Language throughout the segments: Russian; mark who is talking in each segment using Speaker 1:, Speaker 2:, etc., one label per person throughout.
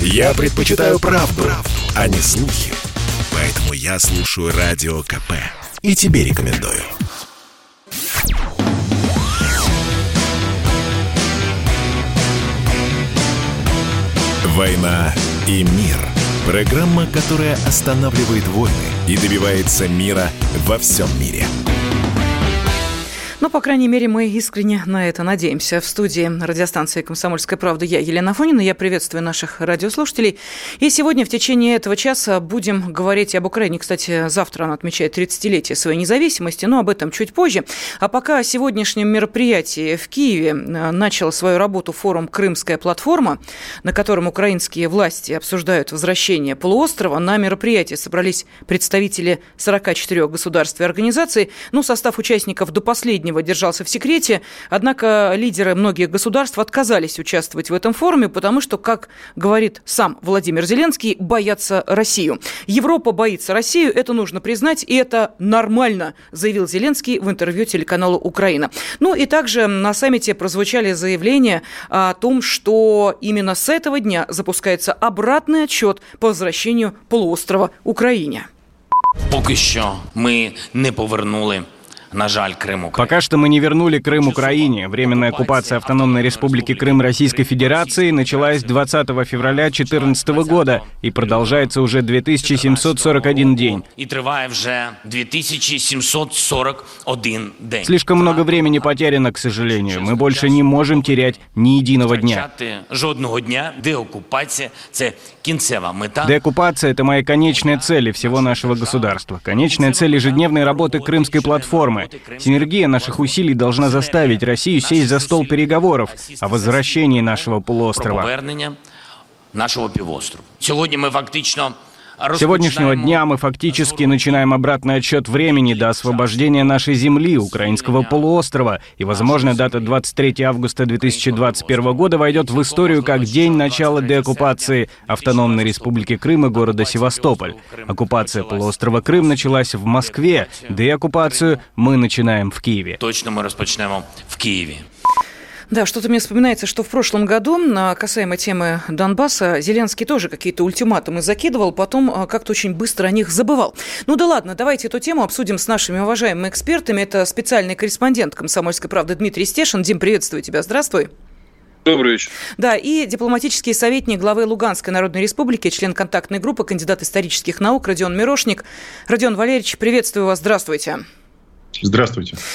Speaker 1: Я предпочитаю правду, правду, а не слухи. Поэтому я слушаю Радио КП. И тебе рекомендую. «Война и мир» – программа, которая останавливает войны и добивается мира во всем мире –
Speaker 2: ну, по крайней мере, мы искренне на это надеемся. В студии радиостанции «Комсомольская правда» я, Елена Фонина. Я приветствую наших радиослушателей. И сегодня в течение этого часа будем говорить об Украине. Кстати, завтра она отмечает 30-летие своей независимости, но об этом чуть позже. А пока о сегодняшнем мероприятии в Киеве э, начал свою работу форум «Крымская платформа», на котором украинские власти обсуждают возвращение полуострова. На мероприятии собрались представители 44 государств и организаций. Ну, состав участников до последнего последнего держался в секрете. Однако лидеры многих государств отказались участвовать в этом форуме, потому что, как говорит сам Владимир Зеленский, боятся Россию. Европа боится Россию, это нужно признать, и это нормально, заявил Зеленский в интервью телеканалу «Украина». Ну и также на саммите прозвучали заявления о том, что именно с этого дня запускается обратный отчет по возвращению полуострова Украине.
Speaker 3: Поки що ми не повернули на жаль, Крым Украине.
Speaker 4: Пока что мы не вернули Крым Украине. Временная оккупация Автономной Республики Крым Российской Федерации началась 20 февраля 2014 года и продолжается уже 2741 день.
Speaker 3: И триває вже 2741 день.
Speaker 4: Слишком много времени потеряно, к сожалению. Мы больше не можем терять ни единого дня.
Speaker 3: Жодного дня деоккупация – це кінцева мета.
Speaker 4: Деоккупация – это моя конечная цель и всего нашего государства. Конечная цель ежедневной работы Крымской платформы. Синергия наших усилий должна заставить Россию сесть за стол переговоров о возвращении нашего полуострова.
Speaker 3: нашого півострову. Сьогодні фактично
Speaker 4: с сегодняшнего дня мы фактически начинаем обратный отсчет времени до освобождения нашей земли, украинского полуострова, и, возможно, дата 23 августа 2021 года войдет в историю как день начала деоккупации Автономной Республики Крым и города Севастополь. Оккупация полуострова Крым началась в Москве, деоккупацию мы начинаем в Киеве.
Speaker 3: Точно мы распочнем в Киеве.
Speaker 2: Да, что-то мне вспоминается, что в прошлом году, касаемо темы Донбасса, Зеленский тоже какие-то ультиматумы закидывал, потом а, как-то очень быстро о них забывал. Ну да ладно, давайте эту тему обсудим с нашими уважаемыми экспертами. Это специальный корреспондент «Комсомольской правды» Дмитрий Стешин. Дим, приветствую тебя. Здравствуй.
Speaker 5: Добрый вечер.
Speaker 2: Да, и дипломатический советник главы Луганской Народной Республики, член контактной группы, кандидат исторических наук Родион Мирошник. Родион Валерьевич, приветствую вас. Здравствуйте.
Speaker 5: Здравствуйте.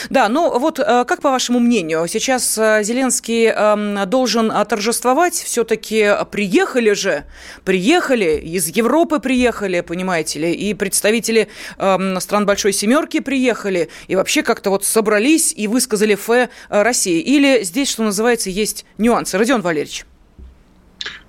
Speaker 2: Да, ну вот э, как по вашему мнению, сейчас э, Зеленский эм, должен торжествовать? Все-таки приехали же, приехали, из Европы приехали, понимаете ли, и представители эм, стран Большой Семерки приехали, и вообще как-то вот собрались и высказали фе э, России. Или здесь, что называется, есть нюансы? Родион Валерьевич.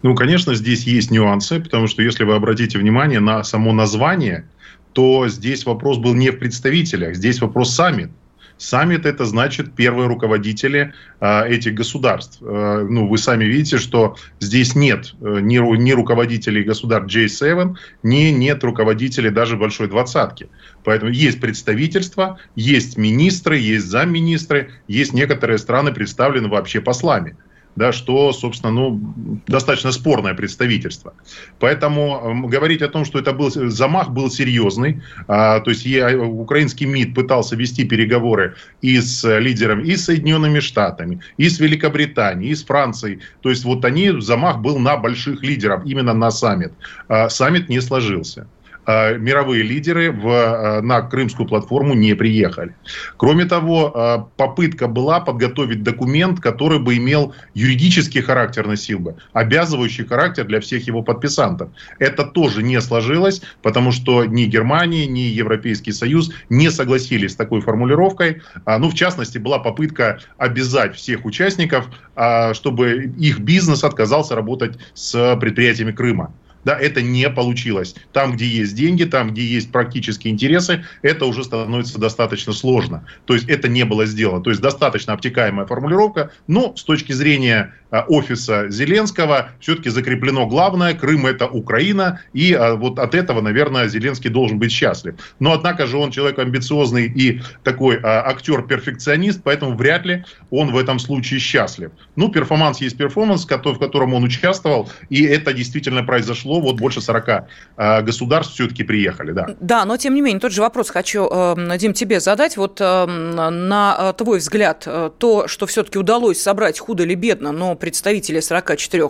Speaker 5: Ну, конечно, здесь есть нюансы, потому что если вы обратите внимание на само название – то здесь вопрос был не в представителях, здесь вопрос саммит. Саммит это значит первые руководители э, этих государств. Э, ну, вы сами видите, что здесь нет э, ни, ни руководителей государств J7, ни нет руководителей даже Большой Двадцатки. Поэтому есть представительство, есть министры, есть замминистры, есть некоторые страны представлены вообще послами да, что, собственно, ну, достаточно спорное представительство. Поэтому э, говорить о том, что это был замах, был серьезный. А, то есть я, украинский МИД пытался вести переговоры и с лидером, и с Соединенными Штатами, и с Великобританией, и с Францией. То есть вот они, замах был на больших лидеров, именно на саммит. А, саммит не сложился. Э, мировые лидеры в, э, на крымскую платформу не приехали. Кроме того, э, попытка была подготовить документ, который бы имел юридический характер, носил бы, обязывающий характер для всех его подписантов. Это тоже не сложилось, потому что ни Германия, ни Европейский Союз не согласились с такой формулировкой. А, ну, в частности, была попытка обязать всех участников, а, чтобы их бизнес отказался работать с предприятиями Крыма. Да, это не получилось. Там, где есть деньги, там, где есть практические интересы, это уже становится достаточно сложно. То есть это не было сделано. То есть достаточно обтекаемая формулировка, но с точки зрения а, офиса Зеленского все-таки закреплено главное, Крым это Украина, и а, вот от этого, наверное, Зеленский должен быть счастлив. Но однако же он человек амбициозный и такой а, актер-перфекционист, поэтому вряд ли он в этом случае счастлив. Ну, перформанс есть перформанс, в котором он участвовал, и это действительно произошло. Вот больше 40 э, государств все-таки приехали, да.
Speaker 2: Да, но тем не менее, тот же вопрос хочу, э, Дим, тебе задать. Вот э, на твой взгляд, то, что все-таки удалось собрать худо или бедно, но представители 44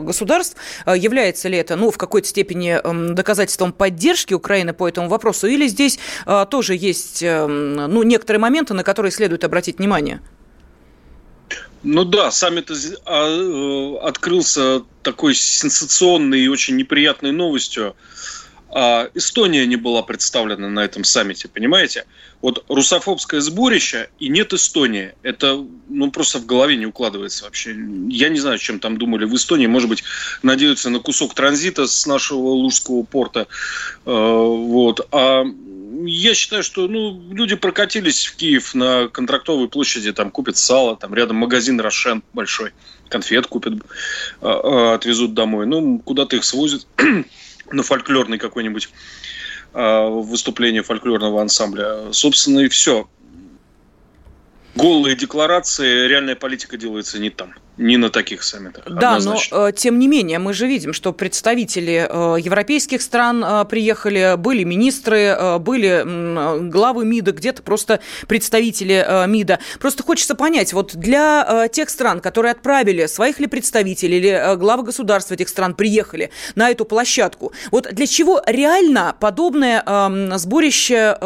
Speaker 2: государств, является ли это, ну, в какой-то степени доказательством поддержки Украины по этому вопросу, или здесь тоже есть, ну, некоторые моменты, на которые следует обратить внимание?
Speaker 6: Ну да, саммит а, э, открылся такой сенсационной и очень неприятной новостью. А Эстония не была представлена на этом саммите, понимаете? Вот русофобское сборище и нет Эстонии. Это ну, просто в голове не укладывается вообще. Я не знаю, чем там думали в Эстонии. Может быть, надеются на кусок транзита с нашего Лужского порта. Э, вот. А я считаю, что ну, люди прокатились в Киев на контрактовой площади, там купят сало, там рядом магазин Рошен большой, конфет купят, э, э, отвезут домой. Ну, куда-то их свозят на фольклорный какой-нибудь э, выступление фольклорного ансамбля. Собственно, и все. Голые декларации, реальная политика делается не там не на таких саммитах.
Speaker 2: Да, однозначно. но э, тем не менее мы же видим, что представители э, европейских стран э, приехали, были министры, были главы МИДа, где-то просто представители МИДа. Просто хочется понять, вот для тех стран, которые отправили своих ли представителей или главы государств этих стран приехали на эту площадку, вот для чего реально подобное сборище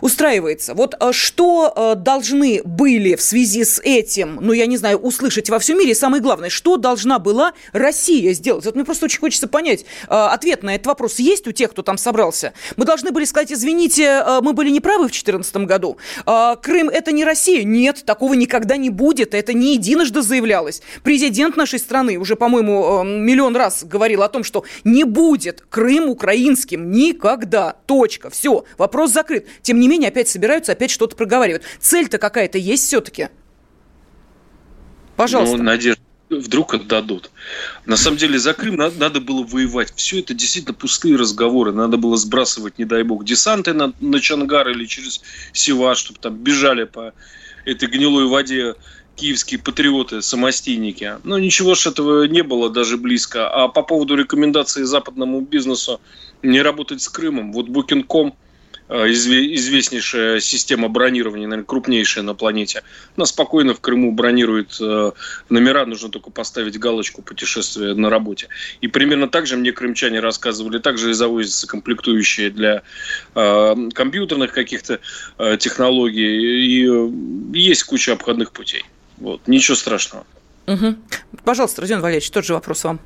Speaker 2: устраивается? Вот что должны были в связи с этим, ну я не знаю, услышать услышать во всем мире. И самое главное, что должна была Россия сделать? Вот мне просто очень хочется понять, э, ответ на этот вопрос есть у тех, кто там собрался? Мы должны были сказать, извините, э, мы были неправы в 2014 году. Э, Крым – это не Россия. Нет, такого никогда не будет. Это не единожды заявлялось. Президент нашей страны уже, по-моему, миллион раз говорил о том, что не будет Крым украинским никогда. Точка. Все. Вопрос закрыт. Тем не менее, опять собираются, опять что-то проговаривают. Цель-то какая-то есть все-таки?
Speaker 6: Пожалуйста. Ну, Надежда, вдруг отдадут. На самом деле за Крым надо, надо было воевать. Все это действительно пустые разговоры. Надо было сбрасывать, не дай бог, десанты на, на Чангар или через Сева, чтобы там бежали по этой гнилой воде киевские патриоты, самостийники. Но ничего ж этого не было даже близко. А по поводу рекомендаций западному бизнесу не работать с Крымом, вот Booking.com – известнейшая система бронирования, наверное, крупнейшая на планете. Она спокойно в Крыму бронирует э, номера, нужно только поставить галочку путешествия на работе. И примерно так же мне крымчане рассказывали, также и завозятся комплектующие для э, компьютерных каких-то технологий. И есть куча обходных путей. Вот, ничего страшного.
Speaker 2: Угу. Пожалуйста, Родион Валерьевич, тот же вопрос вам.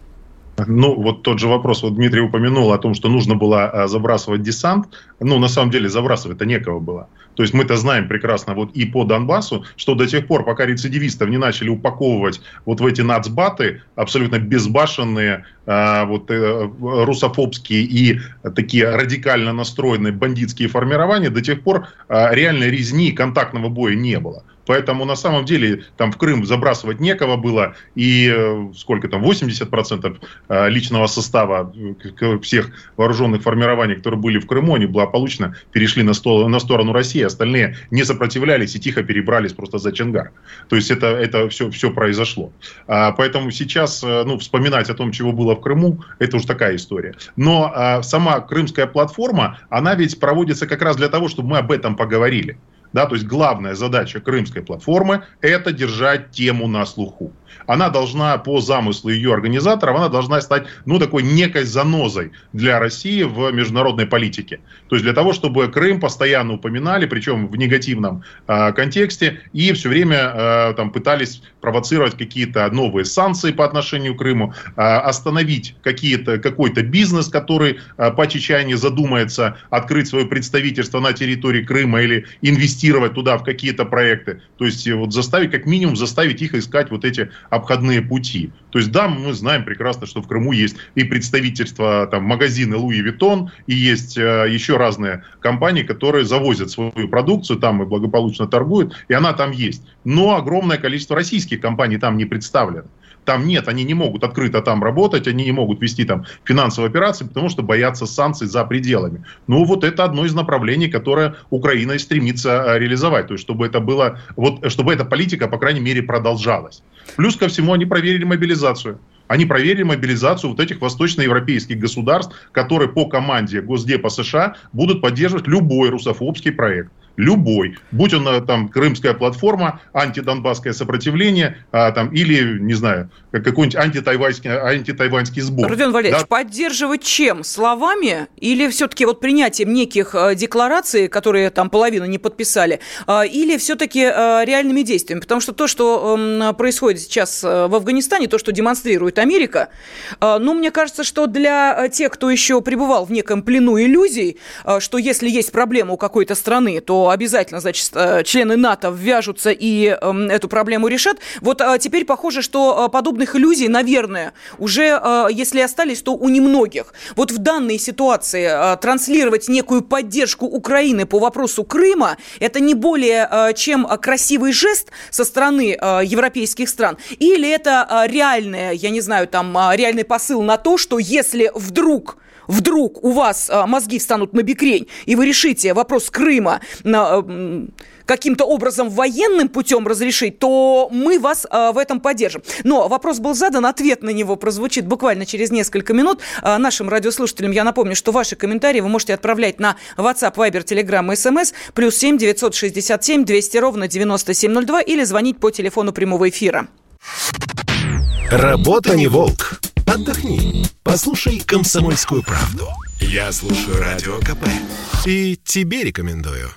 Speaker 5: Ну, вот тот же вопрос, вот Дмитрий упомянул о том, что нужно было а, забрасывать десант. Ну, на самом деле, забрасывать-то некого было. То есть мы-то знаем прекрасно вот и по Донбассу, что до тех пор, пока рецидивистов не начали упаковывать вот в эти нацбаты, абсолютно безбашенные, э, вот э, русофобские и такие радикально настроенные бандитские формирования, до тех пор э, реальной резни контактного боя не было. Поэтому на самом деле там в Крым забрасывать некого было, и э, сколько там, 80% э, личного состава э, всех вооруженных формирований, которые были в Крыму, они благополучно перешли на, стол, на сторону России, остальные не сопротивлялись и тихо перебрались просто за Чангар. То есть это, это все, все произошло. А, поэтому сейчас ну, вспоминать о том, чего было в Крыму, это уж такая история. Но а, сама крымская платформа, она ведь проводится как раз для того, чтобы мы об этом поговорили. Да, то есть главная задача крымской платформы – это держать тему на слуху она должна, по замыслу ее организаторов, она должна стать, ну, такой некой занозой для России в международной политике. То есть для того, чтобы Крым постоянно упоминали, причем в негативном э, контексте, и все время э, там пытались провоцировать какие-то новые санкции по отношению к Крыму, э, остановить какие-то, какой-то бизнес, который э, по Чечане задумается открыть свое представительство на территории Крыма или инвестировать инвестировать туда в какие-то проекты. То есть вот заставить, как минимум, заставить их искать вот эти обходные пути. То есть да, мы знаем прекрасно, что в Крыму есть и представительства, там, магазины Луи Виттон, и есть э, еще разные компании, которые завозят свою продукцию там и благополучно торгуют, и она там есть. Но огромное количество российских компаний там не представлено. Там нет, они не могут открыто там работать, они не могут вести там финансовые операции, потому что боятся санкций за пределами. Ну, вот это одно из направлений, которое Украина стремится э, реализовать. То есть, чтобы это было, вот, чтобы эта политика, по крайней мере, продолжалась. Плюс ко всему, они проверили мобилизацию. Они проверили мобилизацию вот этих восточноевропейских государств, которые по команде Госдепа США будут поддерживать любой русофобский проект любой, будь он э, там крымская платформа, антидонбасское сопротивление, а, там, или, не знаю, какой-нибудь антитайваньский, антитайваньский сбор.
Speaker 2: Родион Валерьевич, да? поддерживать чем? Словами или все-таки вот принятием неких э, деклараций, которые там половину не подписали, э, или все-таки реальными действиями? Потому что то, что эм, происходит сейчас в Афганистане, то, что демонстрирует Америка, ну, мне кажется, что для тех, кто еще пребывал в неком плену иллюзий, что если есть проблема у какой-то страны, то обязательно, значит, э, члены НАТО ввяжутся и эм, эту проблему решат. Вот э, теперь похоже, что э, подобных иллюзий, наверное, уже, если остались, то у немногих. Вот в данной ситуации транслировать некую поддержку Украины по вопросу Крыма, это не более чем красивый жест со стороны европейских стран, или это реальное, я не знаю, там, реальный посыл на то, что если вдруг вдруг у вас а, мозги встанут на бикрень, и вы решите вопрос Крыма а, каким-то образом военным путем разрешить, то мы вас а, в этом поддержим. Но вопрос был задан, ответ на него прозвучит буквально через несколько минут. А, нашим радиослушателям я напомню, что ваши комментарии вы можете отправлять на WhatsApp, Viber, Telegram SMS плюс 7 967 200 ровно 9702 или звонить по телефону прямого эфира.
Speaker 1: Работа не волк. Отдохни. Послушай «Комсомольскую правду». Я слушаю Радио КП. И тебе рекомендую.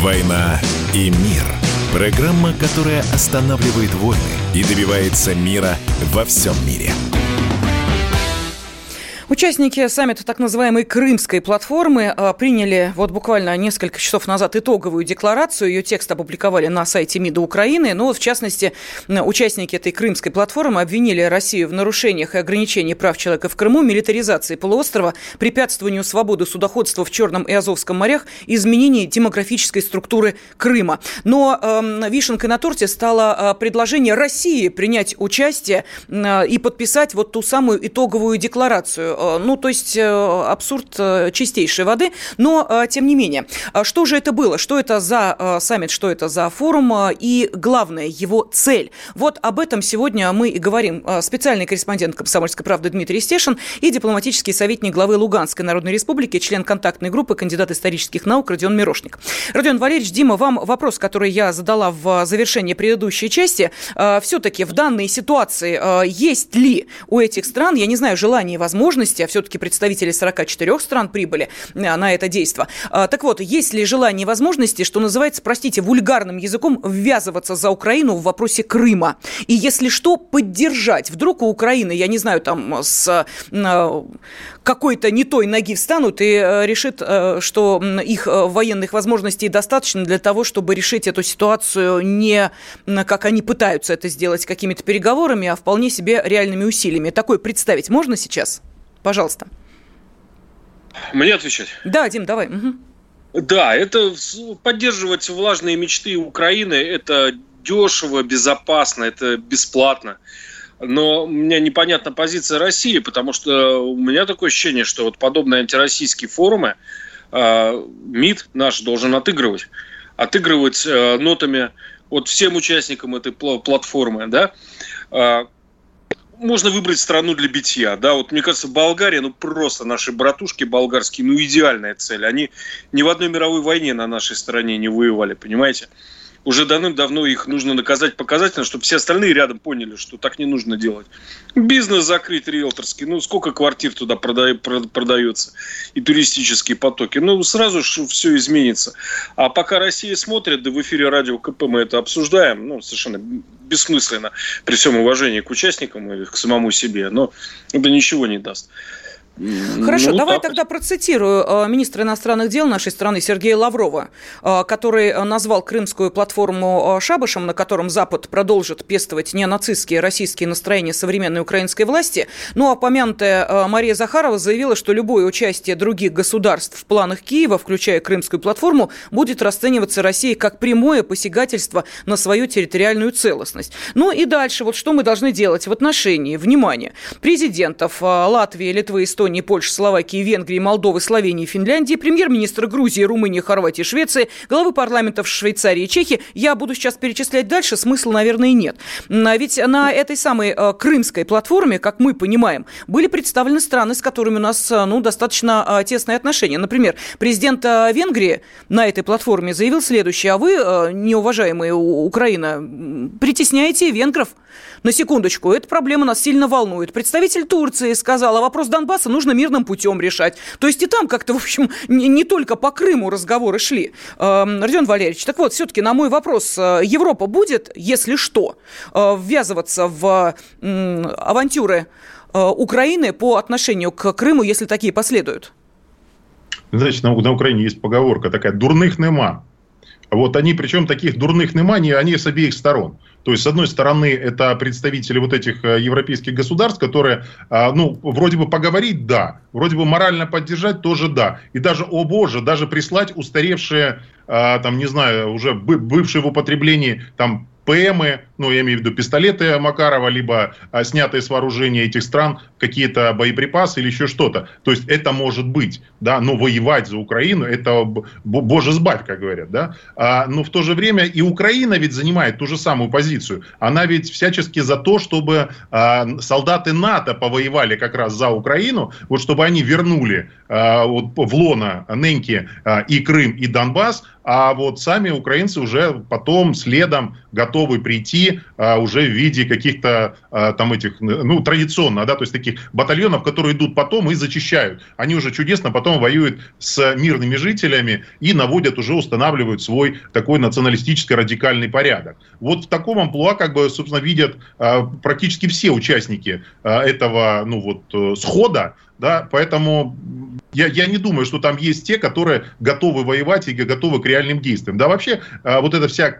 Speaker 1: «Война и мир». Программа, которая останавливает войны и добивается мира во всем мире.
Speaker 2: Участники саммита так называемой Крымской платформы а, приняли вот буквально несколько часов назад итоговую декларацию. Ее текст опубликовали на сайте МИДа Украины. Но, в частности, участники этой Крымской платформы обвинили Россию в нарушениях и ограничении прав человека в Крыму, милитаризации полуострова, препятствованию свободы судоходства в Черном и Азовском морях, изменении демографической структуры Крыма. Но э, вишенкой на торте стало предложение России принять участие э, и подписать вот ту самую итоговую декларацию ну, то есть э, абсурд э, чистейшей воды, но тем не менее. Что же это было? Что это за саммит, что это за форум и, главное, его цель? Вот об этом сегодня мы и говорим. Специальный корреспондент «Комсомольской правды» Дмитрий Стешин и дипломатический советник главы Луганской Народной Республики, член контактной группы, кандидат исторических наук Родион Мирошник. Родион Валерьевич, Дима, вам вопрос, который я задала в завершении предыдущей части. Все-таки в данной ситуации есть ли у этих стран, я не знаю, желание и возможность возможности, а все-таки представители 44 стран прибыли э, на это действо. А, так вот, есть ли желание и возможности, что называется, простите, вульгарным языком ввязываться за Украину в вопросе Крыма? И если что, поддержать. Вдруг у Украины, я не знаю, там с э, какой-то не той ноги встанут и э, решит, что их военных возможностей достаточно для того, чтобы решить эту ситуацию не как они пытаются это сделать какими-то переговорами, а вполне себе реальными усилиями. Такое представить можно сейчас? Пожалуйста.
Speaker 6: Мне отвечать?
Speaker 2: Да, Дим, давай. Угу.
Speaker 6: Да, это поддерживать влажные мечты Украины, это дешево, безопасно, это бесплатно. Но у меня непонятна позиция России, потому что у меня такое ощущение, что вот подобные антироссийские форумы э, МИД наш должен отыгрывать. Отыгрывать э, нотами вот всем участникам этой платформы, да, э, можно выбрать страну для битья, да, вот мне кажется, Болгария, ну просто наши братушки болгарские, ну идеальная цель, они ни в одной мировой войне на нашей стороне не воевали, понимаете? Уже давным-давно их нужно наказать показательно, чтобы все остальные рядом поняли, что так не нужно делать. Бизнес закрыть риэлторский, ну сколько квартир туда продается и туристические потоки. Ну сразу же все изменится. А пока Россия смотрит, да в эфире радио КП мы это обсуждаем, ну совершенно бессмысленно, при всем уважении к участникам и к самому себе, но это ничего не даст.
Speaker 2: Хорошо, ну, давай так. тогда процитирую э, министра иностранных дел нашей страны Сергея Лаврова, э, который назвал крымскую платформу э, шабашем, на котором Запад продолжит пестовать неонацистские российские настроения современной украинской власти. Ну, а помянутая Мария Захарова заявила, что любое участие других государств в планах Киева, включая крымскую платформу, будет расцениваться Россией как прямое посягательство на свою территориальную целостность. Ну и дальше, вот что мы должны делать в отношении, внимание, президентов Латвии, Литвы, Эстонии, Эстонии, Польши, Словакии, Венгрии, Молдовы, Словении, Финляндии, премьер-министр Грузии, Румынии, Хорватии, Швеции, главы парламентов Швейцарии и Чехии. Я буду сейчас перечислять дальше, смысла, наверное, нет. А ведь на этой самой э, крымской платформе, как мы понимаем, были представлены страны, с которыми у нас э, ну, достаточно э, тесные отношения. Например, президент Венгрии на этой платформе заявил следующее. А вы, неуважаемые Украина, притесняете венгров. На секундочку, эта проблема нас сильно волнует. Представитель Турции сказал, а вопрос Донбасса нужно мирным путем решать. То есть и там как-то, в общем, не, не только по Крыму разговоры шли. Э, Родион Валерьевич, так вот, все-таки на мой вопрос, э, Европа будет, если что, э, ввязываться в авантюры э, Украины по отношению к Крыму, если такие последуют?
Speaker 5: Значит, на, на Украине есть поговорка такая «дурных нема». Вот они, причем таких дурных нема, они, они с обеих сторон. То есть, с одной стороны, это представители вот этих э, европейских государств, которые, а, ну, вроде бы поговорить, да, вроде бы морально поддержать тоже да. И даже, о боже, даже прислать устаревшие, там, не знаю, уже бывшие в употреблении, там, ПМы, ну, я имею в виду пистолеты Макарова, либо а, снятые с вооружения этих стран какие-то боеприпасы или еще что-то. То есть это может быть, да, но воевать за Украину, это боже сбавь, как говорят, да. А, но в то же время и Украина ведь занимает ту же самую позицию. Она ведь всячески за то, чтобы а, солдаты НАТО повоевали как раз за Украину, вот чтобы они вернули а, вот, в лона Неньки а, и Крым, и Донбасс, а вот сами украинцы уже потом следом готовы прийти а, уже в виде каких-то а, там этих, ну, традиционно, да, то есть таких батальонов, которые идут потом и зачищают. Они уже чудесно потом воюют с мирными жителями и наводят, уже устанавливают свой такой националистический радикальный порядок. Вот в таком амплуа, как бы, собственно, видят а, практически все участники а, этого, ну, вот, э, схода, да, поэтому я, я не думаю, что там есть те, которые готовы воевать и готовы к реальным действиям. Да, вообще, а, вот эта вся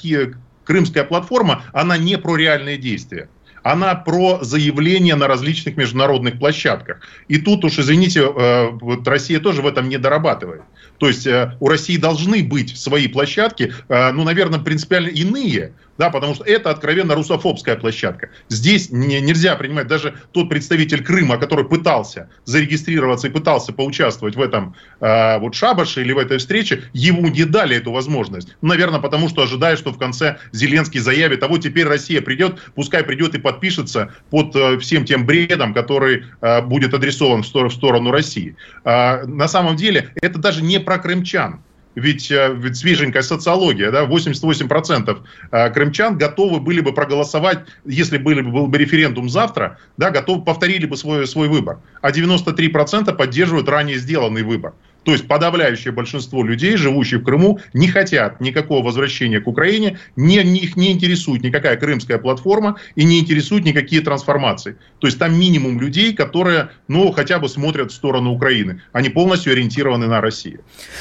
Speaker 5: крымская платформа, она не про реальные действия она про заявления на различных международных площадках. И тут уж, извините, э, вот Россия тоже в этом не дорабатывает. То есть э, у России должны быть свои площадки, э, ну, наверное, принципиально иные, да, потому что это откровенно русофобская площадка. Здесь не, нельзя принимать даже тот представитель Крыма, который пытался зарегистрироваться и пытался поучаствовать в этом э, вот шабаше или в этой встрече, ему не дали эту возможность. Наверное, потому что ожидает, что в конце Зеленский заявит, а вот теперь Россия придет, пускай придет и подпишется под э, всем тем бредом, который э, будет адресован в сторону, в сторону России. Э, на самом деле это даже не про крымчан ведь, э, ведь свеженькая социология, да, 88% э, крымчан готовы были бы проголосовать, если были, был бы референдум завтра, да, готовы, повторили бы свой, свой выбор. А 93% поддерживают ранее сделанный выбор. То есть подавляющее большинство людей, живущих в Крыму, не хотят никакого возвращения к Украине, не, их не интересует никакая крымская платформа и не интересуют никакие трансформации. То есть там минимум людей, которые, ну, хотя бы смотрят в сторону Украины. Они полностью ориентированы на Россию.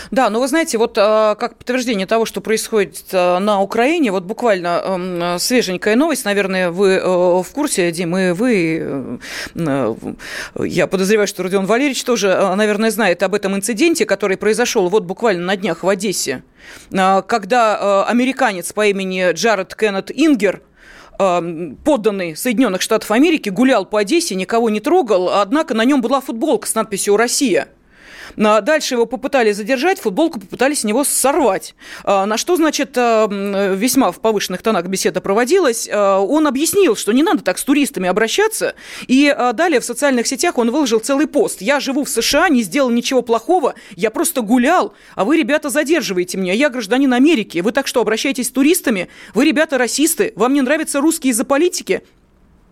Speaker 2: Да, но вы знаете, вот э, как подтверждение того, что происходит э, на Украине, вот буквально свеженькая новость, наверное, вы э, в курсе, Дим, и вы, я подозреваю, что Родион Валерьевич тоже, наверное, знает об этом инциденте, инциденте, который произошел вот буквально на днях в Одессе, а, когда а, американец по имени Джаред Кеннет Ингер а, подданный Соединенных Штатов Америки, гулял по Одессе, никого не трогал, однако на нем была футболка с надписью «Россия». А дальше его попытались задержать, футболку попытались с него сорвать. А, на что, значит, а, весьма в повышенных тонах беседа проводилась. Он объяснил, что не надо так с туристами обращаться. И далее в социальных сетях он выложил целый пост. «Я живу в США, не сделал ничего плохого, я просто гулял, а вы, ребята, задерживаете меня. Я гражданин Америки. Вы так что, обращаетесь с туристами? Вы, ребята, расисты? Вам не нравятся русские из-за политики?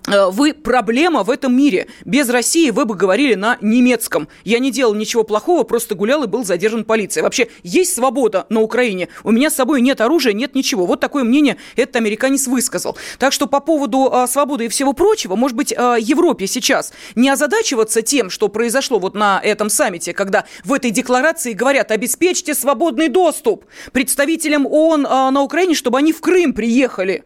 Speaker 2: Э, вы проблема в этом мире. Без России вы бы говорили на немецком. Я не делал ничего плохого, просто гулял и был задержан полицией. Вообще, есть свобода на Украине. У меня с собой нет оружия, нет ничего. Вот такое мнение этот американец высказал. Так что по поводу а, свободы и всего прочего, может быть, а, Европе сейчас не озадачиваться тем, что произошло вот на этом саммите, когда в этой декларации говорят, обеспечьте свободный доступ представителям ООН а, на Украине, чтобы они в Крым приехали.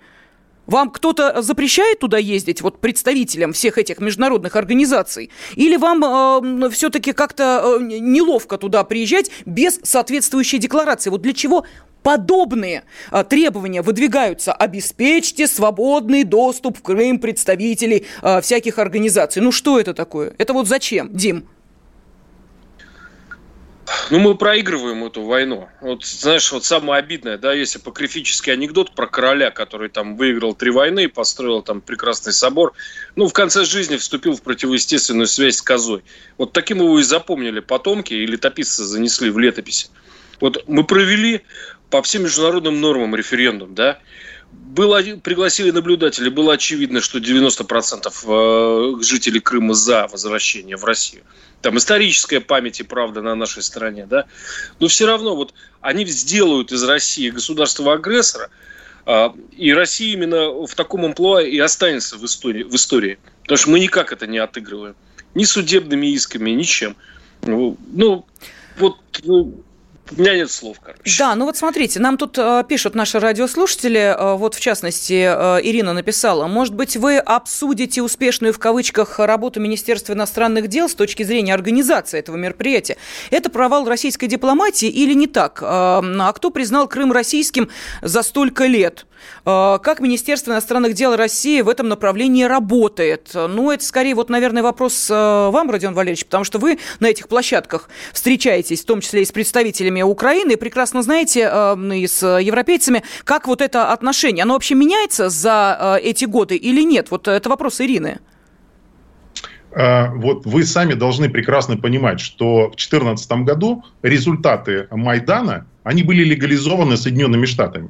Speaker 2: Вам кто-то запрещает туда ездить, вот представителям всех этих международных организаций? Или вам э, все-таки как-то э, неловко туда приезжать без соответствующей декларации? Вот для чего подобные э, требования выдвигаются? Обеспечьте свободный доступ в Крым представителей э, всяких организаций. Ну что это такое? Это вот зачем, Дим?
Speaker 6: Ну, мы проигрываем эту войну. Вот, знаешь, вот самое обидное, да, если апокрифический анекдот про короля, который там выиграл три войны построил там прекрасный собор, ну, в конце жизни вступил в противоестественную связь с козой. Вот таким его и запомнили потомки и летописцы занесли в летописи. Вот мы провели по всем международным нормам референдум, да, было, пригласили наблюдателей, было очевидно, что 90% э, жителей Крыма за возвращение в Россию. Там историческая память и правда на нашей стороне, да. Но все равно вот они сделают из России государства-агрессора, а, и Россия именно в таком амплуа и останется в истории, в истории. Потому что мы никак это не отыгрываем. Ни судебными исками, ничем. Ну, ну вот ну, у меня нет слов, короче.
Speaker 2: Да, ну вот смотрите, нам тут э, пишут наши радиослушатели, э, вот в частности э, Ирина написала, может быть, вы обсудите успешную в кавычках работу Министерства иностранных дел с точки зрения организации этого мероприятия. Это провал российской дипломатии или не так? А кто признал Крым российским за столько лет? Как Министерство иностранных дел России в этом направлении работает? Ну, это скорее, вот, наверное, вопрос вам, Родион Валерьевич, потому что вы на этих площадках встречаетесь, в том числе и с представителями Украины, и прекрасно знаете, э, и с европейцами, как вот это отношение, оно вообще меняется за эти годы или нет? Вот это вопрос Ирины.
Speaker 5: Вот вы сами должны прекрасно понимать, что в 2014 году результаты Майдана, они были легализованы Соединенными Штатами.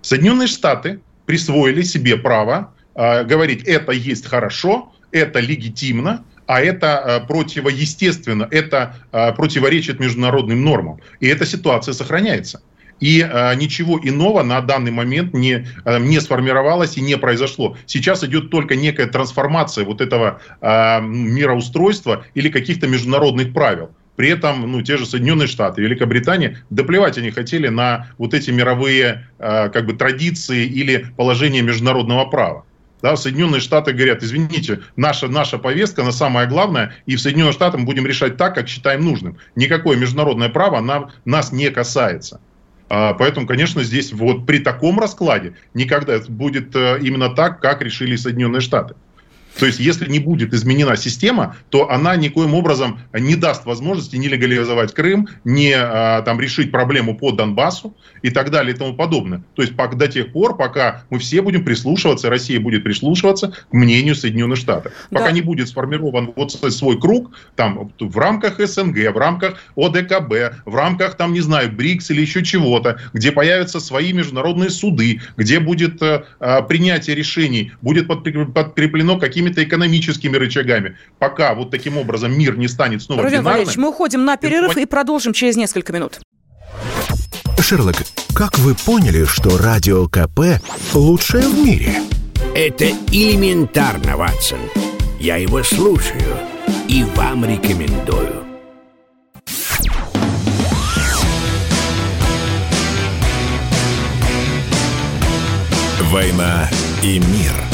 Speaker 5: Соединенные Штаты присвоили себе право э, говорить, это есть хорошо, это легитимно, а это э, противоестественно, это э, противоречит международным нормам. И эта ситуация сохраняется. И э, ничего иного на данный момент не, э, не сформировалось и не произошло. Сейчас идет только некая трансформация вот этого э, мироустройства или каких-то международных правил. При этом, ну, те же Соединенные Штаты, Великобритания, да плевать они хотели на вот эти мировые, э, как бы, традиции или положения международного права. Да, Соединенные Штаты говорят, извините, наша, наша повестка, она самая главная, и в Соединенных Штатах мы будем решать так, как считаем нужным. Никакое международное право нам, нас не касается. А, поэтому, конечно, здесь вот при таком раскладе никогда будет э, именно так, как решили Соединенные Штаты. То есть, если не будет изменена система, то она никоим образом не даст возможности не легализовать Крым, не а, там, решить проблему по Донбассу и так далее и тому подобное. То есть, до тех пор, пока мы все будем прислушиваться, Россия будет прислушиваться к мнению Соединенных Штатов. Пока да. не будет сформирован вот свой круг, там, в рамках СНГ, в рамках ОДКБ, в рамках, там, не знаю, БРИКС или еще чего-то, где появятся свои международные суды, где будет э, принятие решений, будет подкреплено какими какими-то экономическими рычагами. Пока вот таким образом мир не станет снова
Speaker 2: Родион бинарным... Валерьевич, мы уходим на перерыв и продолжим через несколько минут.
Speaker 1: Шерлок, как вы поняли, что Радио КП лучшее в мире?
Speaker 7: Это элементарно, Ватсон. Я его слушаю и вам рекомендую.
Speaker 1: «Война и мир»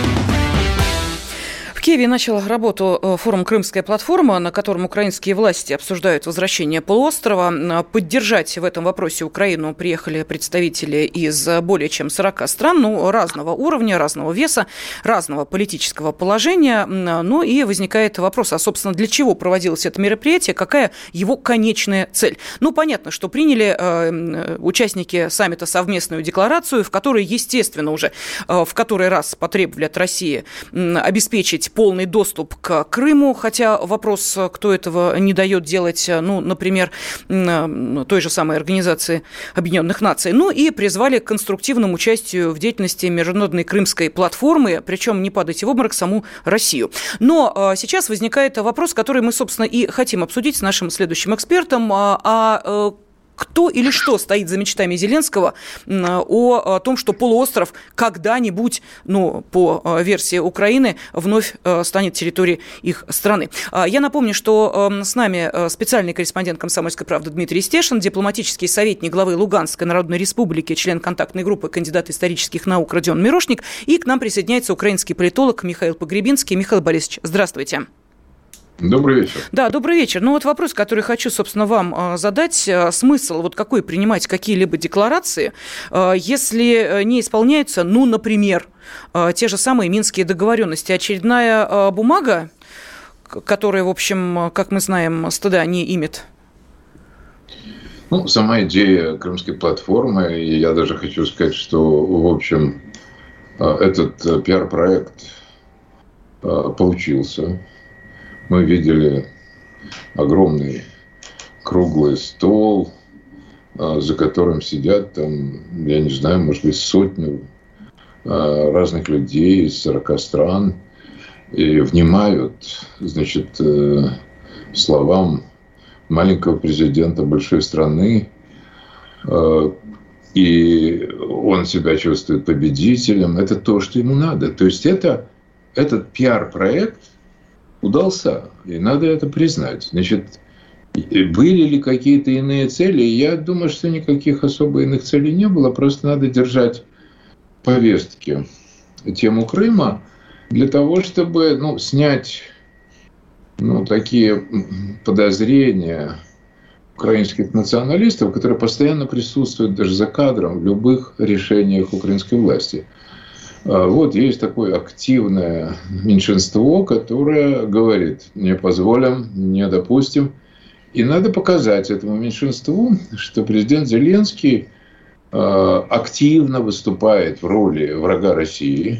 Speaker 2: В Киеве начал работу э, форум «Крымская платформа», на котором украинские власти обсуждают возвращение полуострова. Э, поддержать в этом вопросе Украину приехали представители из более чем 40 стран, ну, разного уровня, разного веса, разного политического положения. Ну и возникает вопрос, а, собственно, для чего проводилось это мероприятие, какая его конечная цель? Ну, понятно, что приняли э, участники саммита совместную декларацию, в которой, естественно, уже в который раз потребовали от России обеспечить иметь полный доступ к Крыму, хотя вопрос, кто этого не дает делать, ну, например, той же самой Организации Объединенных Наций. Ну и призвали к конструктивному участию в деятельности Международной Крымской платформы, причем не падайте в обморок саму Россию. Но сейчас возникает вопрос, который мы, собственно, и хотим обсудить с нашим следующим экспертом. А, а кто или что стоит за мечтами Зеленского о том, что полуостров когда-нибудь, ну, по э, версии Украины, вновь э, станет территорией их страны. А, я напомню, что эм, с нами э, специальный корреспондент «Комсомольской правды» Дмитрий Стешин, дипломатический советник главы Луганской Народной Республики, член контактной группы, кандидат исторических наук Родион Мирошник, и к нам присоединяется украинский политолог Михаил Погребинский. Михаил Борисович, здравствуйте.
Speaker 8: Добрый вечер.
Speaker 2: Да, добрый вечер. Ну вот вопрос, который хочу, собственно, вам а, задать. А, смысл вот какой принимать какие-либо декларации, а, если не исполняются, ну, например, те же самые минские договоренности. Очередная бумага, которая, в общем, как мы знаем, стыда не имеет.
Speaker 8: Ну, сама идея крымской платформы, и я даже хочу сказать, что, в общем, этот э, пиар-проект получился мы видели огромный круглый стол, а, за которым сидят там, я не знаю, может быть, сотни а, разных людей из 40 стран и внимают, значит, э, словам маленького президента большой страны, а, и он себя чувствует победителем. Это то, что ему надо. То есть это, этот пиар-проект удался, и надо это признать. Значит, были ли какие-то иные цели? Я думаю, что никаких особо иных целей не было, просто надо держать повестки тему Крыма для того, чтобы ну, снять ну, такие подозрения украинских националистов, которые постоянно присутствуют даже за кадром в любых решениях украинской власти – вот есть такое активное меньшинство, которое говорит, не позволим, не допустим. И надо показать этому меньшинству, что президент Зеленский а, активно выступает в роли врага России,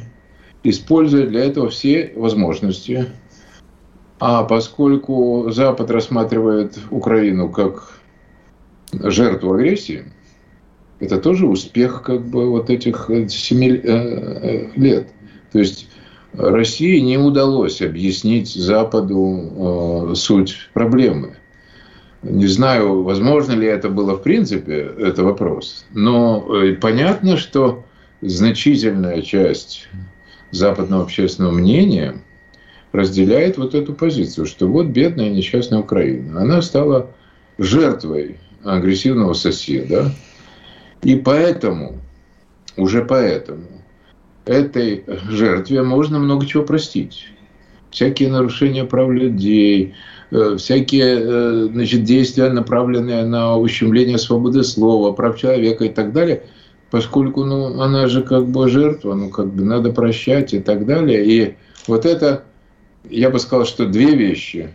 Speaker 8: используя для этого все возможности. А поскольку Запад рассматривает Украину как жертву агрессии – это тоже успех как бы вот этих э, семи э, э, лет. То есть России не удалось объяснить Западу суть проблемы. Не знаю, возможно ли это было в принципе, это вопрос. Но понятно, что значительная часть западного общественного мнения разделяет вот эту позицию, что вот бедная несчастная Украина. Она стала жертвой агрессивного соседа, и поэтому, уже поэтому, этой жертве можно много чего простить. Всякие нарушения прав людей, э, всякие э, значит, действия, направленные на ущемление свободы слова, прав человека и так далее, поскольку ну, она же как бы жертва, ну как бы надо прощать и так далее. И вот это, я бы сказал, что две вещи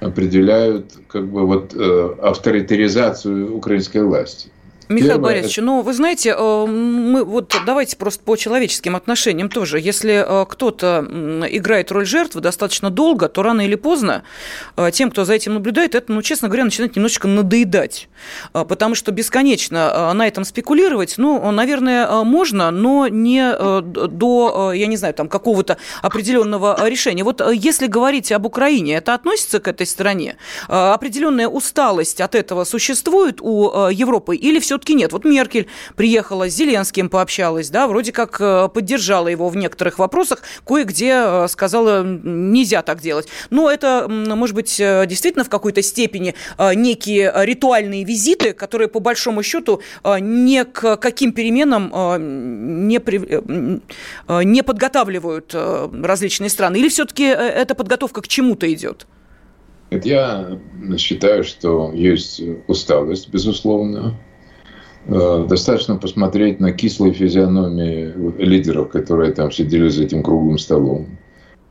Speaker 8: определяют как бы вот э, авторитаризацию украинской власти.
Speaker 2: Михаил Первое... Борисович, ну, вы знаете, э, мы вот давайте просто по человеческим отношениям тоже. Если э, кто-то играет роль жертвы достаточно долго, то рано или поздно э, тем, кто за этим наблюдает, это, ну, честно говоря, начинает немножечко надоедать. Потому что бесконечно на этом спекулировать, ну, наверное, можно, но не до, я не знаю, там, какого-то определенного решения. Вот если говорить об Украине, это относится к этой стране? Определенная усталость от этого существует у Европы или все все-таки нет. Вот Меркель приехала с Зеленским, пообщалась, да, вроде как э, поддержала его в некоторых вопросах, кое-где э, сказала, нельзя так делать. Но это, может быть, э, действительно в какой-то степени некие ритуальные визиты, которые по большому счету ни к каким переменам не, при... не подготавливают различные страны. Или все-таки эта подготовка к чему-то идет?
Speaker 8: Я считаю, что есть усталость, безусловно, достаточно посмотреть на кислые физиономии лидеров, которые там сидели за этим круглым столом,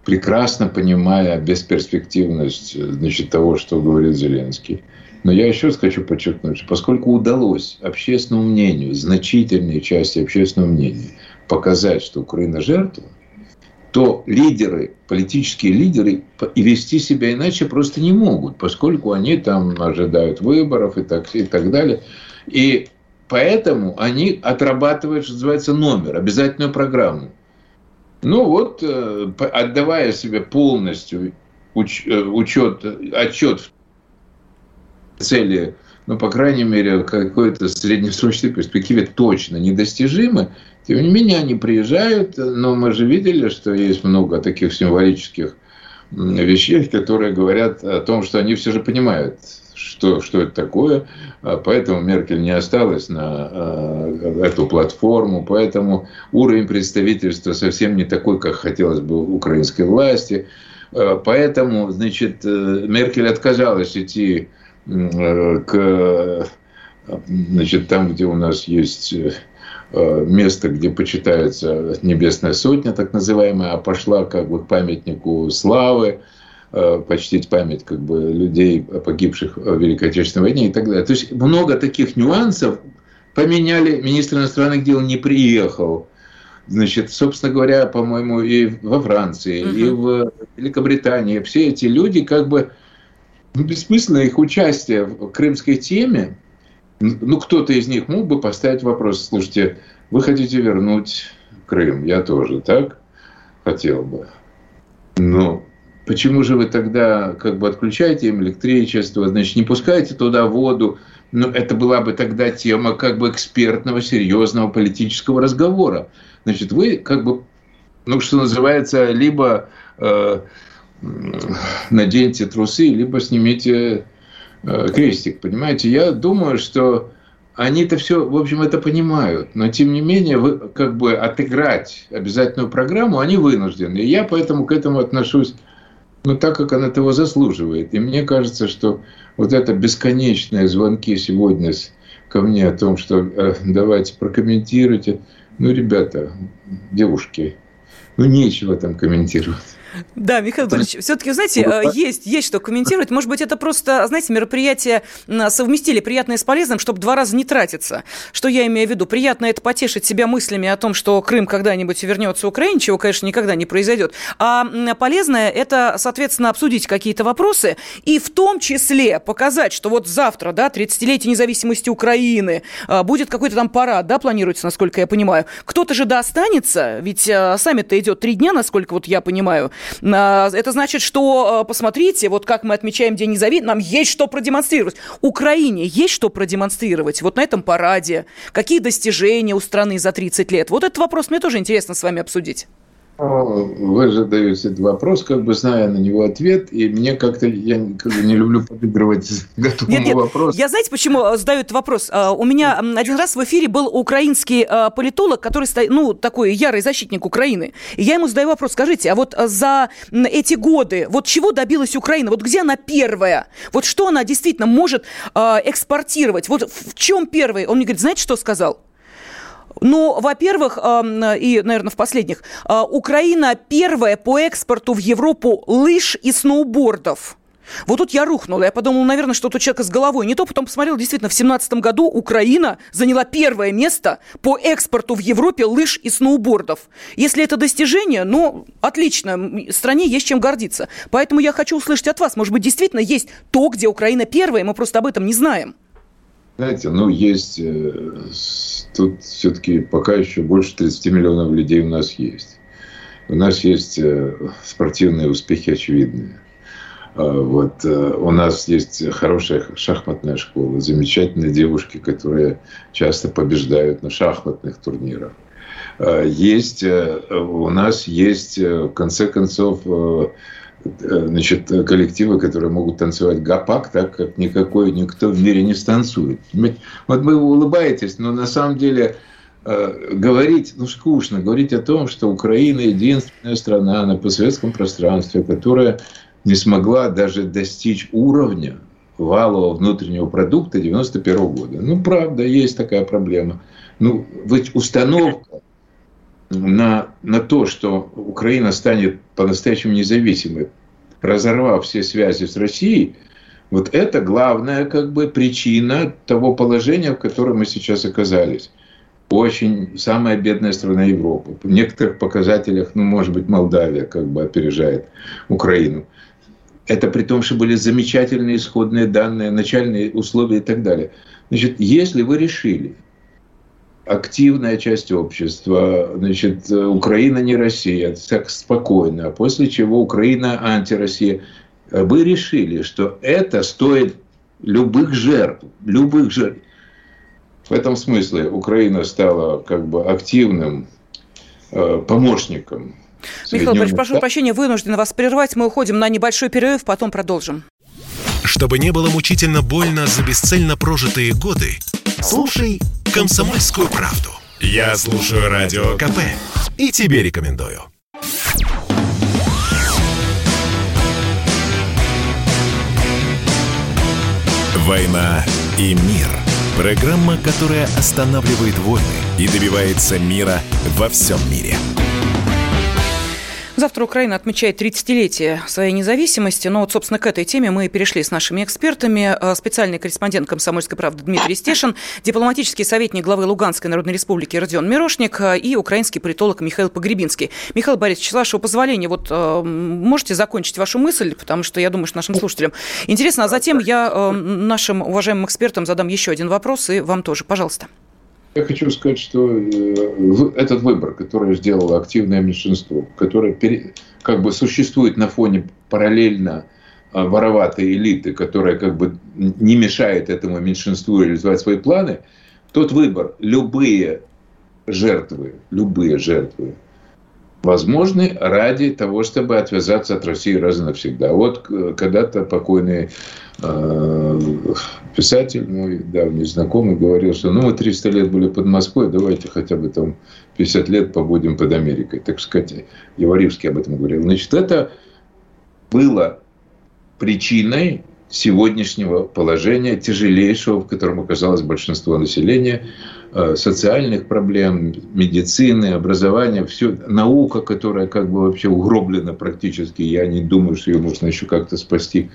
Speaker 8: прекрасно понимая бесперспективность значит, того, что говорит Зеленский. Но я еще раз хочу подчеркнуть, что поскольку удалось общественному мнению, значительной части общественного мнения, показать, что Украина жертва, то лидеры, политические лидеры и вести себя иначе просто не могут, поскольку они там ожидают выборов и так, и так далее. И поэтому они отрабатывают, что называется, номер, обязательную программу. Ну вот, э, отдавая себе полностью уч, э, учет, отчет в цели, ну, по крайней мере, какой-то среднесрочной перспективе точно недостижимы, тем не менее, они приезжают, но мы же видели, что есть много таких символических вещей, которые говорят о том, что они все же понимают, что, что это такое. А поэтому Меркель не осталась на а, эту платформу, поэтому уровень представительства совсем не такой, как хотелось бы украинской власти. А, поэтому, значит, э, Меркель отказалась идти э, к значит, там, где у нас есть э, место, где почитается Небесная Сотня, так называемая, а пошла как бы к памятнику славы, почтить память как бы людей, погибших в Великой Отечественной войне и так далее. То есть много таких нюансов поменяли. Министр иностранных дел не приехал. Значит, собственно говоря, по-моему, и во Франции, угу. и в Великобритании все эти люди как бы ну, бессмысленно их участие в крымской теме ну, кто-то из них мог бы поставить вопрос, слушайте, вы хотите вернуть Крым, я тоже, так? Хотел бы. Но почему же вы тогда как бы отключаете им электричество, значит, не пускаете туда воду? Ну, это была бы тогда тема как бы экспертного, серьезного политического разговора. Значит, вы как бы, ну, что называется, либо э, наденьте трусы, либо снимите Э, крестик, понимаете? Я думаю, что они-то все, в общем, это понимают, но тем не менее, вы, как бы отыграть обязательную программу они вынуждены. И я поэтому к этому отношусь, ну, так, как она того заслуживает. И мне кажется, что вот это бесконечные звонки сегодня ко мне о том, что э, давайте прокомментируйте. Ну, ребята, девушки, ну, нечего там комментировать.
Speaker 2: Да, Михаил Борисович, все-таки, знаете, э, есть, есть что комментировать. Может быть, это просто, знаете, мероприятие совместили приятное с полезным, чтобы два раза не тратиться. Что я имею в виду? Приятно это потешить себя мыслями о том, что Крым когда-нибудь вернется Украине, чего, конечно, никогда не произойдет. А полезное это, соответственно, обсудить какие-то вопросы и в том числе показать, что вот завтра, да, 30-летие независимости Украины, а, будет какой-то там парад, да, планируется, насколько я понимаю. Кто-то же да останется, ведь а, саммит-то идет три дня, насколько вот я понимаю. А, это значит, что, а, посмотрите, вот как мы отмечаем День независимости, нам есть что продемонстрировать. Украине есть что продемонстрировать вот на этом параде. Какие достижения у страны за 30 лет? Вот этот вопрос мне тоже интересно с вами обсудить.
Speaker 8: Вы задаете этот вопрос, как бы зная на него ответ, и мне как-то, я как бы не люблю подыгрывать готовому нет, нет, вопросу.
Speaker 2: Я знаете, почему э, задаю этот вопрос? А, у меня один раз в эфире был украинский э, политолог, который, ну, такой ярый защитник Украины. И я ему задаю вопрос, скажите, а вот э, за эти годы, вот чего добилась Украина? Вот где она первая? Вот что она действительно может экспортировать? Вот в чем первый? Он мне говорит, знаете, что сказал? Ну, во-первых, и, наверное, в последних, а, Украина первая по экспорту в Европу лыж и сноубордов. Вот тут я рухнула. Я подумала, наверное, что у человека с головой не то. Потом посмотрел, действительно, в 2017 году Украина заняла первое место по экспорту в Европе лыж и сноубордов. Если это достижение, ну, отлично. Стране есть чем гордиться. Поэтому я хочу услышать от вас. Может быть, действительно есть то, где Украина первая, мы просто об этом не знаем.
Speaker 8: Знаете, ну, есть... Э, тут все-таки пока еще больше 30 миллионов людей у нас есть. У нас есть э, спортивные успехи очевидные. А, вот э, у нас есть хорошая шахматная школа, замечательные девушки, которые часто побеждают на шахматных турнирах. А, есть, у нас есть, в конце концов, значит, коллективы, которые могут танцевать гапак, так как никакой никто в мире не станцует. Вот вы улыбаетесь, но на самом деле э, говорить, ну скучно, говорить о том, что Украина единственная страна на постсоветском пространстве, которая не смогла даже достичь уровня валового внутреннего продукта 91 года. Ну, правда, есть такая проблема. Ну, ведь установка на, на то, что Украина станет по-настоящему независимой, разорвав все связи с Россией, вот это главная как бы причина того положения, в котором мы сейчас оказались. очень самая бедная страна Европы. В некоторых показателях, ну, может быть, Молдавия как бы опережает Украину. Это при том, что были замечательные исходные данные, начальные условия и так далее. Значит, если вы решили, активная часть общества, значит, Украина не Россия, так спокойно, а после чего Украина антироссия, вы решили, что это стоит любых жертв, любых жертв. В этом смысле Украина стала как бы активным э, помощником.
Speaker 2: Михаил Борисович, прошу прощения, вынужден вас прервать. Мы уходим на небольшой перерыв, потом продолжим.
Speaker 1: Чтобы не было мучительно больно за бесцельно прожитые годы, слушай «Комсомольскую правду». Я слушаю Радио КП и тебе рекомендую. «Война и мир» – Программа, которая останавливает войны и добивается мира во всем мире.
Speaker 2: Завтра Украина отмечает 30-летие своей независимости. Но вот, собственно, к этой теме мы перешли с нашими экспертами. Э, специальный корреспондент «Комсомольской правды» Дмитрий Стешин, дипломатический советник главы Луганской Народной Республики Родион Мирошник э, и украинский политолог Михаил Погребинский. Михаил Борисович, с вашего позволения, вот э, можете закончить вашу мысль, потому что я думаю, что нашим слушателям интересно. А затем я нашим уважаемым экспертам задам еще один вопрос, и вам тоже. Пожалуйста.
Speaker 8: Я хочу сказать, что э, этот выбор, который сделало активное меньшинство, которое как бы существует на фоне параллельно а, вороватой элиты, которая как бы не мешает этому меньшинству реализовать свои планы, тот выбор, любые жертвы, любые жертвы возможны ради того, чтобы отвязаться от России раз и навсегда. Вот э, когда-то покойный э, писатель, мой давний знакомый, говорил, что ну мы 300 лет были под Москвой, давайте хотя бы там 50 лет побудем под Америкой. Так сказать, Еваривский об этом говорил. Значит, это было причиной сегодняшнего положения, тяжелейшего, в котором оказалось большинство населения, социальных проблем, медицины, образования, все, наука, которая как бы вообще угроблена практически, я не думаю, что ее можно еще как-то спасти.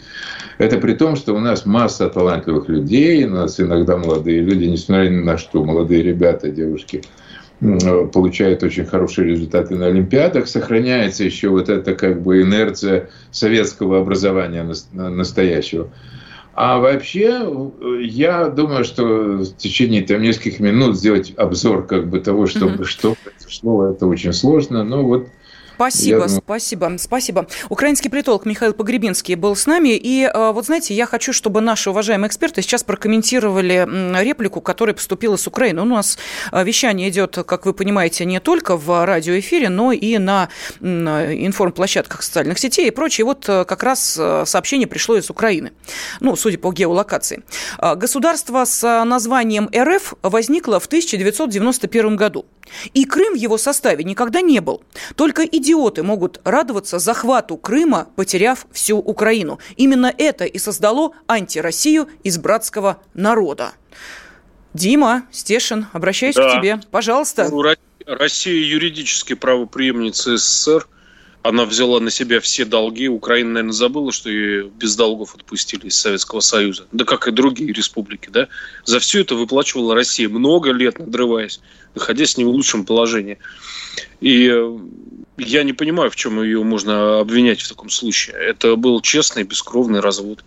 Speaker 8: Это при том, что у нас масса талантливых людей, у нас иногда молодые люди, несмотря ни на что, молодые ребята, девушки – получает очень хорошие результаты на Олимпиадах, сохраняется еще вот эта как бы инерция советского образования настоящего. А вообще, я думаю, что в течение там, нескольких минут сделать обзор как бы того, что, mm-hmm. что произошло, это очень сложно. Но вот
Speaker 2: Спасибо, думаю... спасибо, спасибо. Украинский политолог Михаил Погребинский был с нами. И э, вот знаете, я хочу, чтобы наши уважаемые эксперты сейчас прокомментировали реплику, которая поступила с Украины. У нас э, вещание идет, как вы понимаете, не только в радиоэфире, но и на информплощадках социальных сетей и прочее. Вот э, как раз сообщение пришло из Украины. Ну, судя по геолокации. Государство с названием РФ возникло в 1991 году. И Крым в его составе никогда не был. Только идиоты могут радоваться захвату Крыма, потеряв всю Украину. Именно это и создало антироссию из братского народа. Дима, Стешин, обращаюсь да. к тебе. Пожалуйста. Ну,
Speaker 6: Россия юридически правоприемница СССР. Она взяла на себя все долги. Украина, наверное, забыла, что ее без долгов отпустили из Советского Союза. Да как и другие республики. Да? За все это выплачивала Россия много лет, надрываясь, находясь не в лучшем положении. И э, я не понимаю, в чем ее можно обвинять в таком случае. Это был честный, бескровный развод.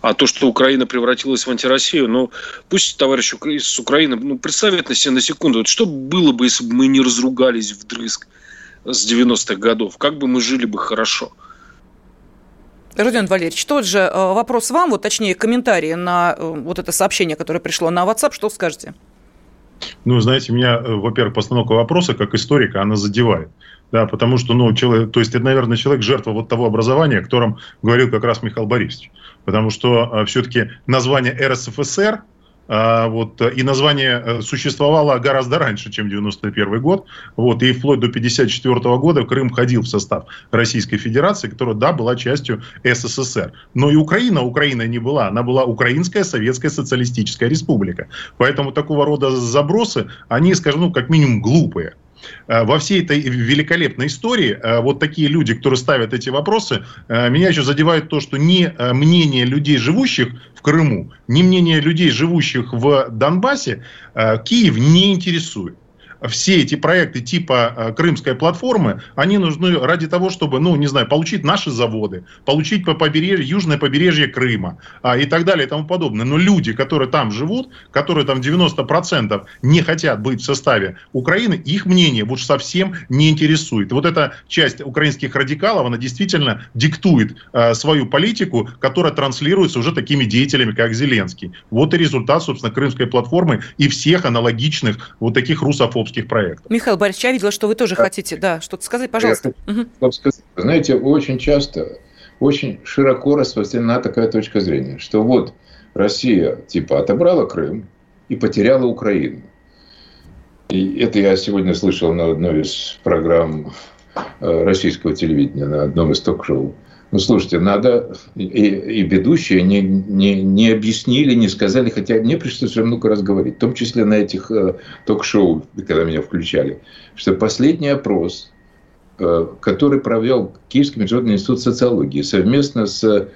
Speaker 6: А то, что Украина превратилась в антироссию, ну, пусть товарищ с Украины ну, представит на себе на секунду, вот что было бы, если бы мы не разругались вдрызг с 90-х годов? Как бы мы жили бы хорошо?
Speaker 2: Родион Валерьевич, тот же э, вопрос вам, вот точнее комментарии на э, вот это сообщение, которое пришло на WhatsApp, что скажете?
Speaker 5: Ну, знаете, меня, во-первых, постановка вопроса, как историка, она задевает. Да, потому что, ну, человек, то есть это, наверное, человек жертва вот того образования, о котором говорил как раз Михаил Борисович. Потому что э, все-таки название РСФСР, а, вот, и название э, существовало гораздо раньше, чем 91 год. Вот, и вплоть до 54 года Крым входил в состав Российской Федерации, которая, да, была частью СССР. Но и Украина, Украина не была. Она была Украинская Советская Социалистическая Республика. Поэтому такого рода забросы, они, скажем, ну, как минимум глупые. Э, во всей этой великолепной истории э, вот такие люди, которые ставят эти вопросы, э, меня еще задевает то, что ни мнение людей, живущих в Крыму, ни мнение людей, живущих в Донбассе, Киев не интересует все эти проекты типа э, крымской платформы, они нужны ради того, чтобы, ну, не знаю, получить наши заводы, получить по побережью, южное побережье Крыма а, и так далее и тому подобное. Но люди, которые там живут, которые там 90% не хотят быть в составе Украины, их мнение вот совсем не интересует. Вот эта часть украинских радикалов, она действительно диктует а, свою политику, которая транслируется уже такими деятелями, как Зеленский. Вот и результат, собственно, крымской платформы и всех аналогичных вот таких русофобских русских проектов.
Speaker 2: Михаил Борисович, я видела, что вы тоже да. хотите да, что-то сказать, пожалуйста.
Speaker 8: угу. сказать. Знаете, очень часто, очень широко распространена такая точка зрения, что вот Россия типа отобрала Крым и потеряла Украину. И это я сегодня слышал на одной из программ э, российского телевидения, на одном из ток-шоу. Ну, слушайте, надо... И, и ведущие не, не, не объяснили, не сказали, хотя мне пришлось уже много раз говорить, в том числе на этих э, ток-шоу, когда меня включали, что последний опрос, э, который провел Киевский международный институт социологии совместно с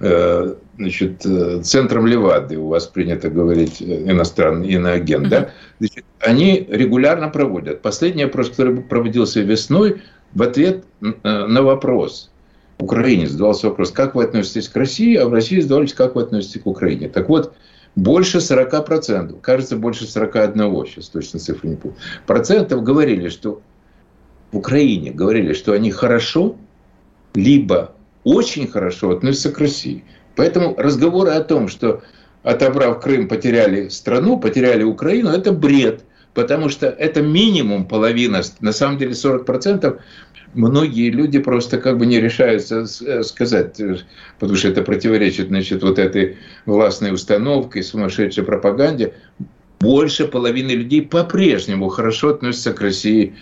Speaker 8: э, значит, э, центром Левады, у вас принято говорить э, иностранный иноагент, да? Значит, они регулярно проводят. Последний опрос, который проводился весной, в ответ на вопрос – Украине задавался вопрос, как вы относитесь к России, а в России задавались, как вы относитесь к Украине. Так вот, больше 40%, кажется, больше 41, сейчас точно цифры не помню, процентов говорили, что в Украине говорили, что они хорошо, либо очень хорошо относятся к России. Поэтому разговоры о том, что отобрав Крым, потеряли страну, потеряли Украину, это бред. Потому что это минимум половина, на самом деле 40% многие люди просто как бы не решаются э, сказать, э, потому что это противоречит, значит, вот этой властной установке, сумасшедшей пропаганде. Больше половины людей по-прежнему хорошо относятся к России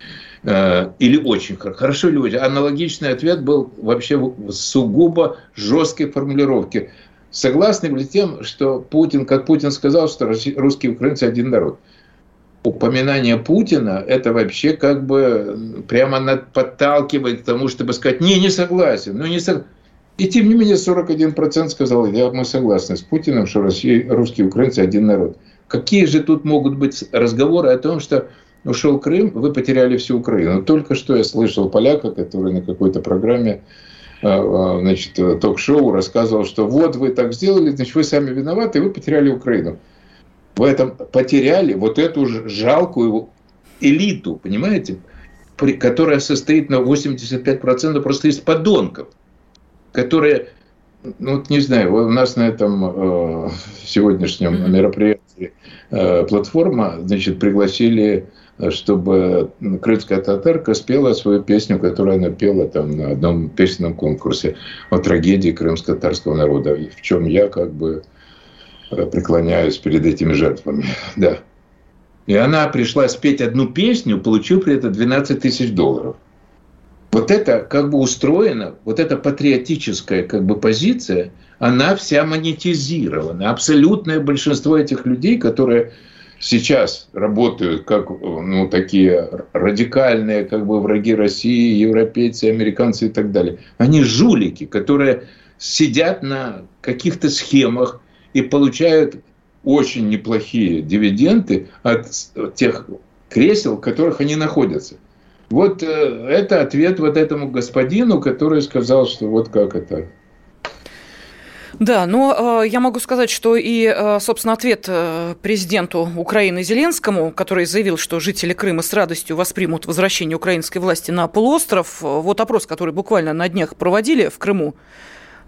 Speaker 8: э, или очень хорошо, хорошо или. Аналогичный ответ был вообще в сугубо жесткой формулировке. Согласны ли тем, что Путин, как Путин сказал, что русские и украинцы один народ? Упоминание Путина, это вообще как бы прямо подталкивает к тому, чтобы сказать, не, не согласен, ну не согласен. И тем не менее 41% сказал, я, мы согласны с Путиным, что Россия, русские и украинцы один народ. Какие же тут могут быть разговоры о том, что ушел Крым, вы потеряли всю Украину. Только что я слышал поляка, который на какой-то программе а, а, значит, ток-шоу рассказывал, что вот вы так сделали, значит, вы сами виноваты, вы потеряли Украину в этом потеряли вот эту жалкую элиту, понимаете, которая состоит на 85% просто из подонков, которые, ну вот не знаю, у нас на этом э, сегодняшнем мероприятии э, платформа, значит, пригласили чтобы крымская татарка спела свою песню, которую она пела там на одном песенном конкурсе о трагедии крымско-татарского народа, в чем я как бы Э, преклоняюсь перед этими жертвами. Да. И она пришла спеть одну песню, получив при этом 12 тысяч долларов. Вот это как бы устроено, вот эта патриотическая как бы позиция, она вся монетизирована. Абсолютное большинство этих людей, которые сейчас работают как ну, такие радикальные как бы враги России, европейцы, американцы и так далее, они жулики, которые сидят на каких-то схемах, и получают очень неплохие дивиденды от тех кресел, в которых они находятся. Вот э, это ответ вот этому господину, который сказал, что вот как это.
Speaker 2: Да, но э, я могу сказать, что и, э, собственно, ответ э, президенту Украины Зеленскому, который заявил, что жители Крыма с радостью воспримут возвращение украинской власти на полуостров, э, вот опрос, который буквально на днях проводили в Крыму,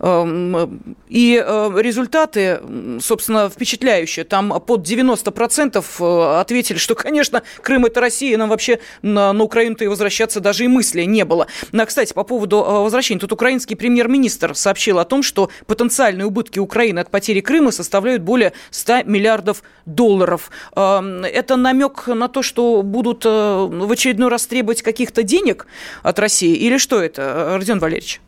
Speaker 2: и э, результаты, собственно, впечатляющие. Там под 90% э, ответили, что, конечно, Крым – это Россия, нам вообще на, на Украину-то и возвращаться даже и мысли не было. Ну, а, кстати, по поводу э, возвращения. Тут украинский премьер-министр сообщил о том, что потенциальные убытки Украины от потери Крыма составляют более 100 миллиардов долларов. Эм, это намек на то, что будут в очередной раз требовать каких-то денег от России? Или что это, Родион Валерьевич?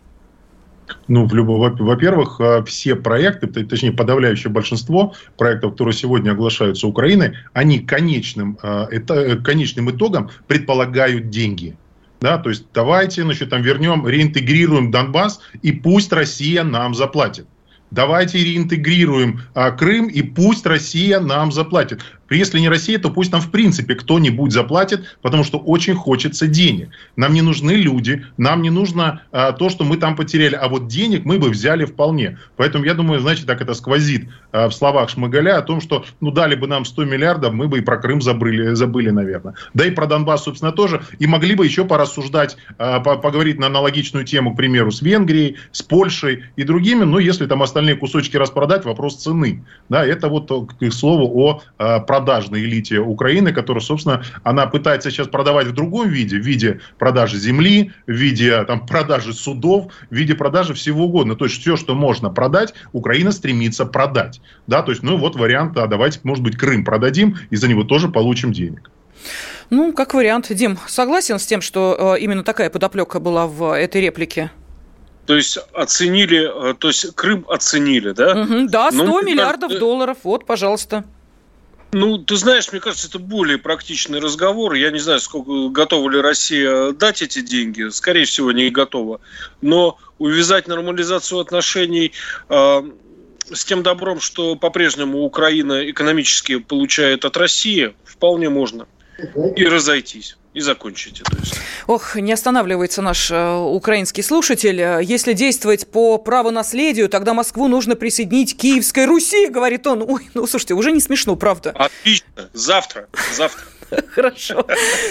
Speaker 5: Ну, во-первых, э, все проекты, точнее, подавляющее большинство проектов, которые сегодня оглашаются Украиной, они конечным, э, это, конечным итогом предполагают деньги. Да, то есть давайте, значит, там вернем, реинтегрируем Донбасс, и пусть Россия нам заплатит. Давайте реинтегрируем а, Крым, и пусть Россия нам заплатит. Если не Россия, то пусть нам в принципе кто-нибудь заплатит, потому что очень хочется денег. Нам не нужны люди, нам не нужно а, то, что мы там потеряли, а вот денег мы бы взяли вполне. Поэтому я думаю, значит, так это сквозит а, в словах Шмыгаля о том, что ну дали бы нам 100 миллиардов, мы бы и про Крым забыли, забыли наверное. Да и про Донбасс, собственно, тоже. И могли бы еще порассуждать, а, поговорить на аналогичную тему, к примеру, с Венгрией, с Польшей и другими. Но если там остальные кусочки распродать, вопрос цены. Да, это вот к слову о а, продажной элите Украины, которая, собственно, она пытается сейчас продавать в другом виде, в виде продажи земли, в виде там, продажи судов, в виде продажи всего угодно. То есть все, что можно продать, Украина стремится продать. Да, то есть, ну вот вариант, а давайте, может быть, Крым продадим, и за него тоже получим денег.
Speaker 2: Ну, как вариант. Дим, согласен с тем, что э, именно такая подоплека была в этой реплике?
Speaker 6: То есть оценили, э, то есть Крым оценили, да?
Speaker 2: Угу, да, 100 ну, миллиардов кажется, долларов. Вот, пожалуйста.
Speaker 6: Ну, ты знаешь, мне кажется, это более практичный разговор. Я не знаю, сколько готова ли Россия дать эти деньги. Скорее всего, не готова. Но увязать нормализацию отношений э, с тем добром, что по-прежнему Украина экономически получает от России, вполне можно. И разойтись и закончить эту историю.
Speaker 2: Ох, не останавливается наш э, украинский слушатель. Если действовать по правонаследию, тогда Москву нужно присоединить к Киевской Руси, говорит он. Ой, ну слушайте, уже не смешно, правда.
Speaker 6: Отлично. Завтра. Завтра.
Speaker 2: Хорошо.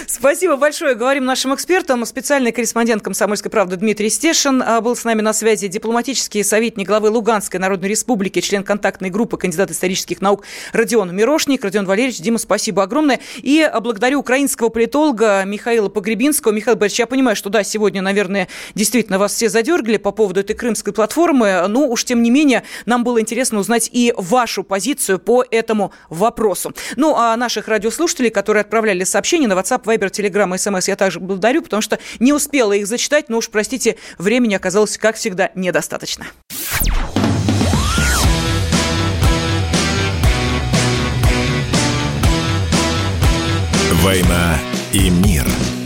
Speaker 2: Спасибо большое. Говорим нашим экспертам. Специальный корреспондент «Комсомольской правды» Дмитрий Стешин а, был с нами на связи. Дипломатический советник главы Луганской Народной Республики, член контактной группы, кандидат исторических наук Родион Мирошник. Родион Валерьевич, Дима, спасибо огромное. И благодарю украинского политолога Михаила Погребинского. Михаил Борисович, я понимаю, что да, сегодня, наверное, действительно вас все задергали по поводу этой крымской платформы, но уж тем не менее нам было интересно узнать и вашу позицию по этому вопросу. Ну, а наших радиослушателей, которые отправляли сообщения на WhatsApp, Viber, Telegram, SMS. Я также благодарю, потому что не успела их зачитать, но уж, простите, времени оказалось, как всегда, недостаточно.
Speaker 1: «Война и мир».